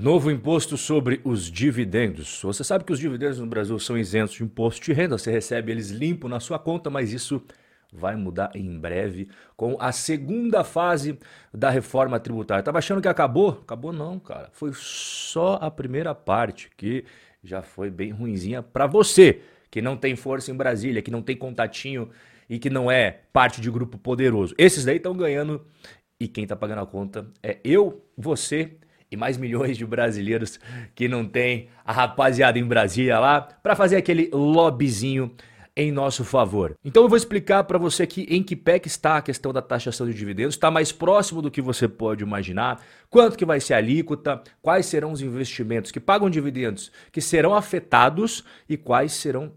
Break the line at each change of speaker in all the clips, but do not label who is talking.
Novo imposto sobre os dividendos. Você sabe que os dividendos no Brasil são isentos de imposto de renda, você recebe eles limpo na sua conta, mas isso vai mudar em breve com a segunda fase da reforma tributária. Tava achando que acabou? Acabou não, cara. Foi só a primeira parte que já foi bem ruinzinha para você, que não tem força em Brasília, que não tem contatinho e que não é parte de grupo poderoso. Esses daí estão ganhando e quem tá pagando a conta é eu, você e mais milhões de brasileiros que não tem a rapaziada em Brasília lá para fazer aquele lobbyzinho em nosso favor. Então eu vou explicar para você aqui em que pé que está a questão da taxação de dividendos, está mais próximo do que você pode imaginar, quanto que vai ser a alíquota, quais serão os investimentos que pagam dividendos que serão afetados? E quais serão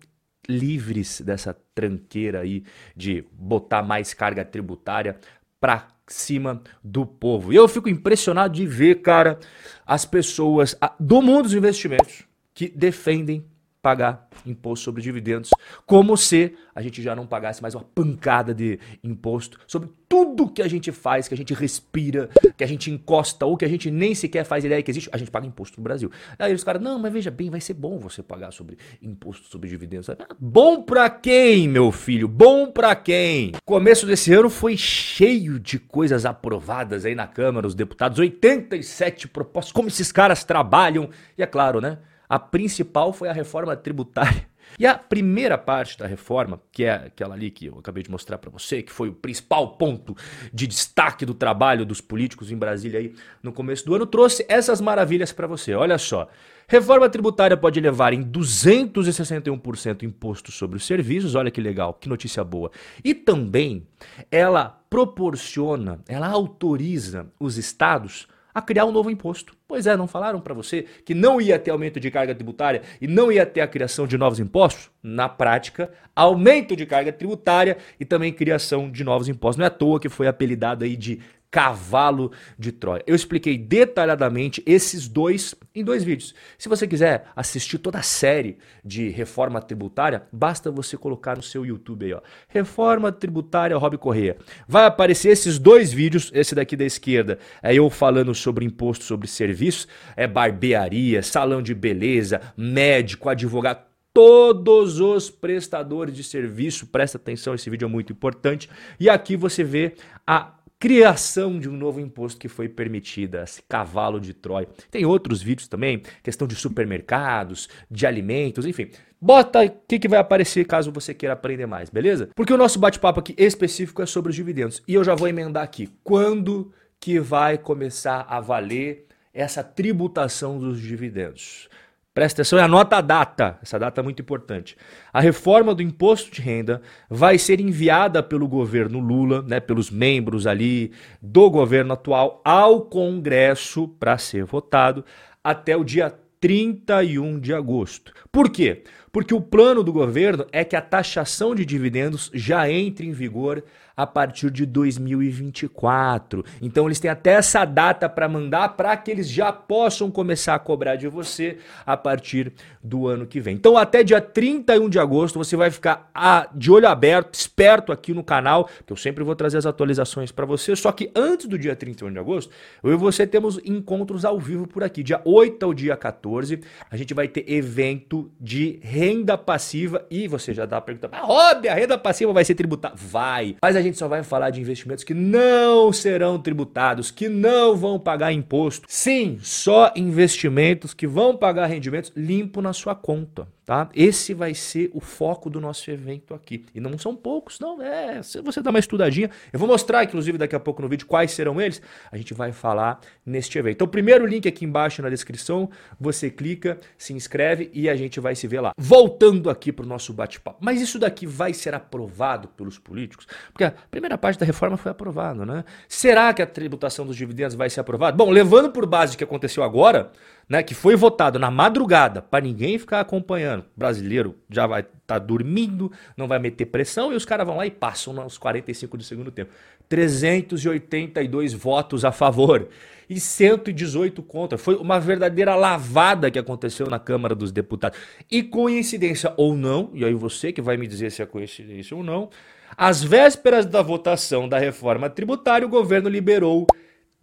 livres dessa tranqueira aí de botar mais carga tributária para cima do povo. E eu fico impressionado de ver, cara, as pessoas do mundo dos investimentos que defendem pagar imposto sobre dividendos, como se a gente já não pagasse mais uma pancada de imposto sobre tudo que a gente faz, que a gente respira, que a gente encosta ou que a gente nem sequer faz ideia que existe, a gente paga imposto no Brasil. Aí os caras, não, mas veja bem, vai ser bom você pagar sobre imposto sobre dividendos. Bom pra quem, meu filho? Bom pra quem? Começo desse ano foi cheio de coisas aprovadas aí na Câmara, os deputados, 87 propostas, como esses caras trabalham, e é claro, né? A principal foi a reforma tributária. E a primeira parte da reforma, que é aquela ali que eu acabei de mostrar para você, que foi o principal ponto de destaque do trabalho dos políticos em Brasília aí no começo do ano, trouxe essas maravilhas para você. Olha só. Reforma tributária pode levar em 261% imposto sobre os serviços, olha que legal, que notícia boa. E também ela proporciona, ela autoriza os estados a criar um novo imposto. Pois é, não falaram para você que não ia ter aumento de carga tributária e não ia ter a criação de novos impostos? Na prática, aumento de carga tributária e também criação de novos impostos. Não é à toa que foi apelidado aí de cavalo de Troia. Eu expliquei detalhadamente esses dois em dois vídeos. Se você quiser assistir toda a série de reforma tributária, basta você colocar no seu YouTube aí, ó. Reforma tributária Rob Correia. Vai aparecer esses dois vídeos, esse daqui da esquerda, é eu falando sobre imposto sobre serviços, é barbearia, salão de beleza, médico, advogado, todos os prestadores de serviço. Presta atenção, esse vídeo é muito importante. E aqui você vê a criação de um novo imposto que foi permitida, esse cavalo de Troia. Tem outros vídeos também, questão de supermercados, de alimentos, enfim. Bota o que, que vai aparecer caso você queira aprender mais, beleza? Porque o nosso bate-papo aqui específico é sobre os dividendos. E eu já vou emendar aqui. Quando que vai começar a valer essa tributação dos dividendos? Presta atenção e anota a data. Essa data é muito importante. A reforma do imposto de renda vai ser enviada pelo governo Lula, né, pelos membros ali do governo atual, ao Congresso para ser votado até o dia 31 de agosto. Por quê? Porque o plano do governo é que a taxação de dividendos já entre em vigor a partir de 2024. Então eles têm até essa data para mandar para que eles já possam começar a cobrar de você a partir do ano que vem. Então até dia 31 de agosto você vai ficar a, de olho aberto, esperto aqui no canal, que eu sempre vou trazer as atualizações para você. Só que antes do dia 31 de agosto, eu e você temos encontros ao vivo por aqui. Dia 8 ao dia 14, a gente vai ter evento de renda passiva e você já dá perguntando, mas Rob, a renda passiva vai ser tributada? Vai, mas a gente só vai falar de investimentos que não serão tributados, que não vão pagar imposto. Sim, só investimentos que vão pagar rendimentos limpo na sua conta tá? Esse vai ser o foco do nosso evento aqui. E não são poucos, não, é, se você dá uma estudadinha, eu vou mostrar inclusive daqui a pouco no vídeo quais serão eles, a gente vai falar neste evento. Então, primeiro link aqui embaixo na descrição, você clica, se inscreve e a gente vai se ver lá. Voltando aqui para o nosso bate-papo. Mas isso daqui vai ser aprovado pelos políticos? Porque a primeira parte da reforma foi aprovada, né? Será que a tributação dos dividendos vai ser aprovada? Bom, levando por base o que aconteceu agora, né, que foi votado na madrugada para ninguém ficar acompanhando. Brasileiro já vai estar tá dormindo, não vai meter pressão e os caras vão lá e passam nos 45 do segundo tempo. 382 votos a favor e 118 contra. Foi uma verdadeira lavada que aconteceu na Câmara dos Deputados. E coincidência ou não, e aí você que vai me dizer se é coincidência ou não, às vésperas da votação da reforma tributária, o governo liberou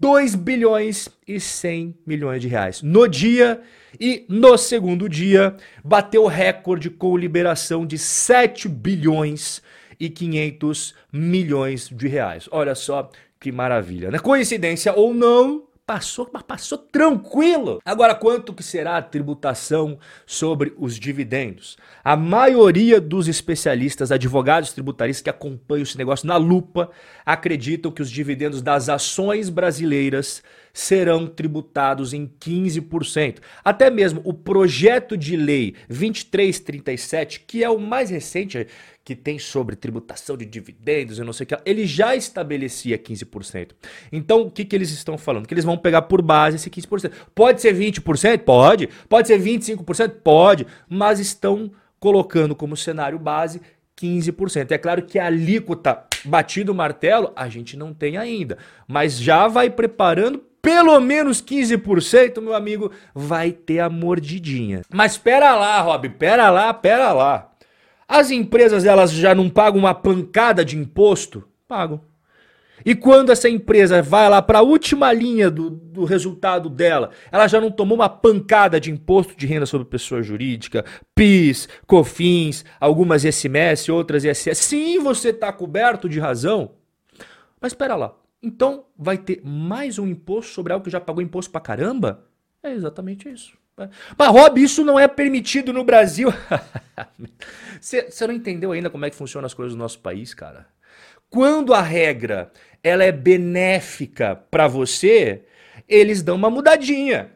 2 bilhões e 100 milhões de reais no dia e no segundo dia bateu recorde com liberação de 7 bilhões e 500 milhões de reais. Olha só que maravilha, né? Coincidência ou não, Passou, passou tranquilo. Agora, quanto que será a tributação sobre os dividendos? A maioria dos especialistas, advogados tributaristas que acompanham esse negócio na lupa, acreditam que os dividendos das ações brasileiras serão tributados em 15%. Até mesmo o projeto de lei 2337, que é o mais recente que tem sobre tributação de dividendos e não sei o que, ele já estabelecia 15%. Então, o que, que eles estão falando? Que eles vão pegar por base esse 15%. Pode ser 20%? Pode. Pode ser 25%? Pode. Mas estão colocando como cenário base 15%. É claro que a alíquota batido o martelo a gente não tem ainda, mas já vai preparando pelo menos 15%, meu amigo, vai ter a mordidinha. Mas pera lá, Rob, pera lá, pera lá. As empresas elas já não pagam uma pancada de imposto? Pagam. E quando essa empresa vai lá para a última linha do, do resultado dela, ela já não tomou uma pancada de imposto de renda sobre pessoa jurídica, PIS, COFINS, algumas ISMS, outras ISS. Sim, você está coberto de razão. Mas espera lá. Então vai ter mais um imposto sobre algo que já pagou imposto pra caramba? É exatamente isso. Mas, Rob, isso não é permitido no Brasil. Você não entendeu ainda como é que funcionam as coisas no nosso país, cara? Quando a regra ela é benéfica para você, eles dão uma mudadinha.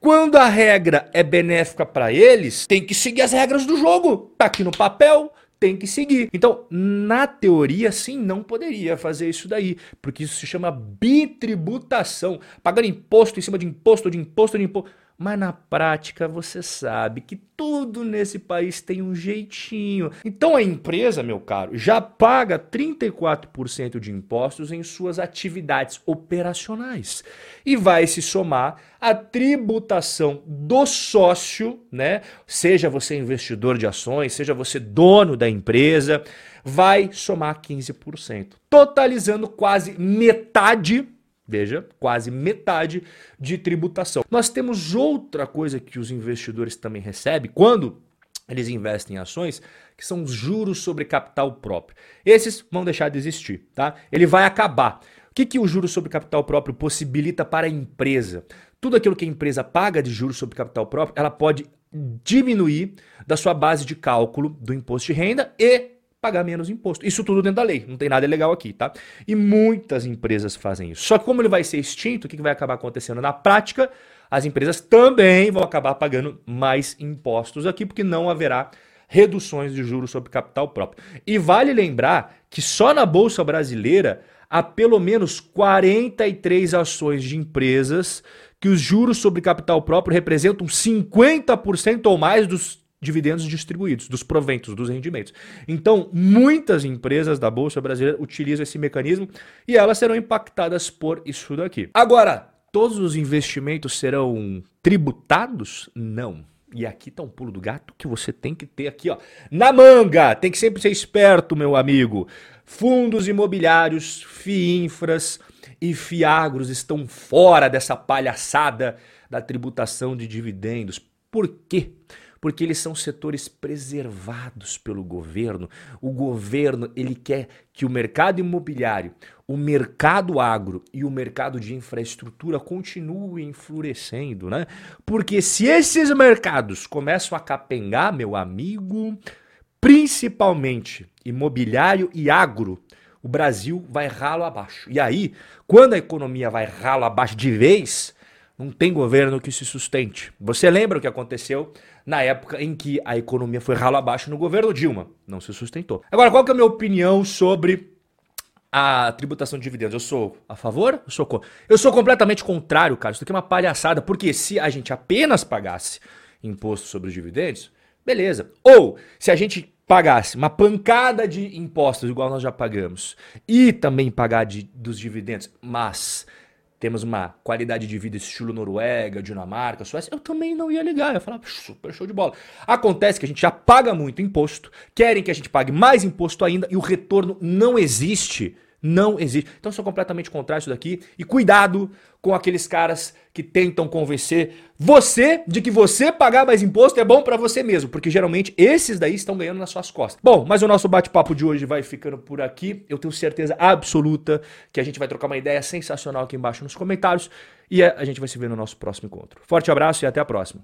Quando a regra é benéfica para eles, tem que seguir as regras do jogo. Tá aqui no papel, tem que seguir. Então, na teoria, sim, não poderia fazer isso daí, porque isso se chama bitributação, pagando imposto em cima de imposto, de imposto, de imposto. Mas na prática você sabe que tudo nesse país tem um jeitinho. Então a empresa, meu caro, já paga 34% de impostos em suas atividades operacionais e vai se somar a tributação do sócio, né? Seja você investidor de ações, seja você dono da empresa, vai somar 15%, totalizando quase metade Veja, quase metade de tributação. Nós temos outra coisa que os investidores também recebem quando eles investem em ações, que são os juros sobre capital próprio. Esses vão deixar de existir, tá? Ele vai acabar. O que, que o juro sobre capital próprio possibilita para a empresa? Tudo aquilo que a empresa paga de juros sobre capital próprio, ela pode diminuir da sua base de cálculo do imposto de renda e pagar menos imposto. Isso tudo dentro da lei, não tem nada legal aqui, tá? E muitas empresas fazem isso. Só que como ele vai ser extinto, o que vai acabar acontecendo na prática? As empresas também vão acabar pagando mais impostos aqui, porque não haverá reduções de juros sobre capital próprio. E vale lembrar que só na Bolsa Brasileira há pelo menos 43 ações de empresas que os juros sobre capital próprio representam 50% ou mais dos dividendos distribuídos, dos proventos, dos rendimentos. Então, muitas empresas da Bolsa Brasileira utilizam esse mecanismo e elas serão impactadas por isso daqui. Agora, todos os investimentos serão tributados? Não. E aqui tá um pulo do gato que você tem que ter aqui, ó, na manga. Tem que sempre ser esperto, meu amigo. Fundos imobiliários, FIINFRAS e FIAGROS estão fora dessa palhaçada da tributação de dividendos. Por quê? Porque eles são setores preservados pelo governo. O governo, ele quer que o mercado imobiliário, o mercado agro e o mercado de infraestrutura continuem florescendo, né? Porque se esses mercados começam a capengar, meu amigo, principalmente imobiliário e agro, o Brasil vai ralo abaixo. E aí, quando a economia vai ralo abaixo de vez, não tem governo que se sustente. Você lembra o que aconteceu na época em que a economia foi ralo abaixo no governo Dilma? Não se sustentou. Agora, qual que é a minha opinião sobre a tributação de dividendos? Eu sou a favor? Eu sou contra? Eu sou completamente contrário, cara. Isso aqui é uma palhaçada, porque se a gente apenas pagasse imposto sobre os dividendos, beleza. Ou se a gente pagasse uma pancada de impostos, igual nós já pagamos, e também pagar de, dos dividendos, mas temos uma qualidade de vida estilo Noruega, Dinamarca, Suécia, eu também não ia ligar. Eu falar, super show de bola. Acontece que a gente já paga muito imposto, querem que a gente pague mais imposto ainda e o retorno não existe Não existe. Então eu sou completamente contrário isso daqui. E cuidado com aqueles caras que tentam convencer você de que você pagar mais imposto é bom para você mesmo, porque geralmente esses daí estão ganhando nas suas costas. Bom, mas o nosso bate-papo de hoje vai ficando por aqui. Eu tenho certeza absoluta que a gente vai trocar uma ideia sensacional aqui embaixo nos comentários e a gente vai se ver no nosso próximo encontro. Forte abraço e até a próxima.